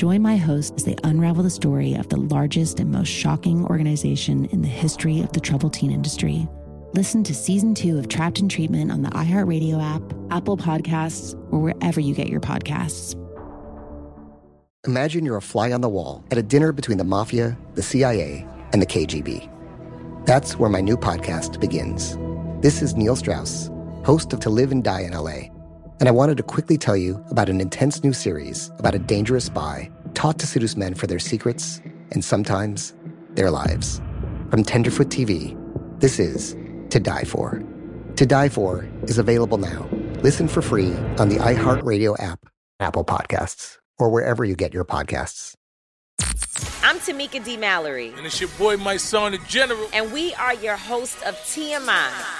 Join my hosts as they unravel the story of the largest and most shocking organization in the history of the troubled teen industry. Listen to season two of Trapped in Treatment on the iHeartRadio app, Apple Podcasts, or wherever you get your podcasts. Imagine you're a fly on the wall at a dinner between the mafia, the CIA, and the KGB. That's where my new podcast begins. This is Neil Strauss, host of To Live and Die in LA and I wanted to quickly tell you about an intense new series about a dangerous spy taught to seduce men for their secrets and sometimes their lives. From Tenderfoot TV, this is To Die For. To Die For is available now. Listen for free on the iHeartRadio app, Apple Podcasts, or wherever you get your podcasts. I'm Tamika D. Mallory. And it's your boy, Mysonne, the General. And we are your hosts of TMI.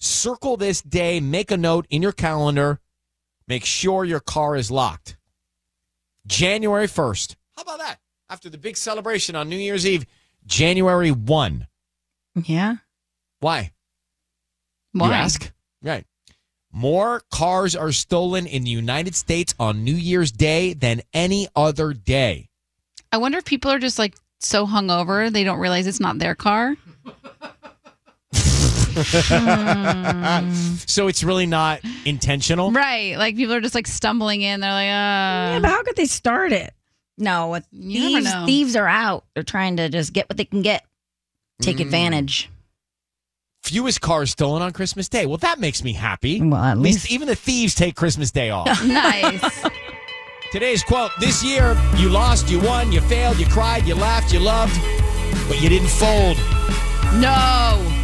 Circle this day, make a note in your calendar, make sure your car is locked. January 1st. How about that? After the big celebration on New Year's Eve, January 1. Yeah. Why? Why? You ask? Right. More cars are stolen in the United States on New Year's Day than any other day. I wonder if people are just like so hungover they don't realize it's not their car. so it's really not intentional. Right. Like people are just like stumbling in. They're like, uh Yeah, but how could they start it? No, You thieves, thieves are out. They're trying to just get what they can get, take Mm. advantage. Fewest cars stolen on Christmas Day. Well, that makes me happy. Well, at At least even the thieves take Christmas Day off. nice. Today's quote This year, you lost, you won, you failed, you cried, you laughed, you loved, but you didn't fold. No.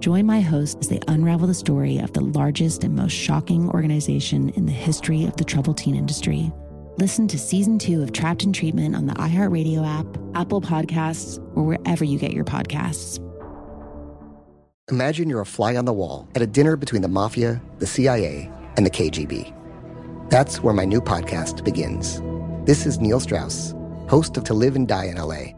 Join my hosts as they unravel the story of the largest and most shocking organization in the history of the troubled teen industry. Listen to season two of Trapped in Treatment on the iHeartRadio app, Apple Podcasts, or wherever you get your podcasts. Imagine you're a fly on the wall at a dinner between the mafia, the CIA, and the KGB. That's where my new podcast begins. This is Neil Strauss, host of To Live and Die in LA,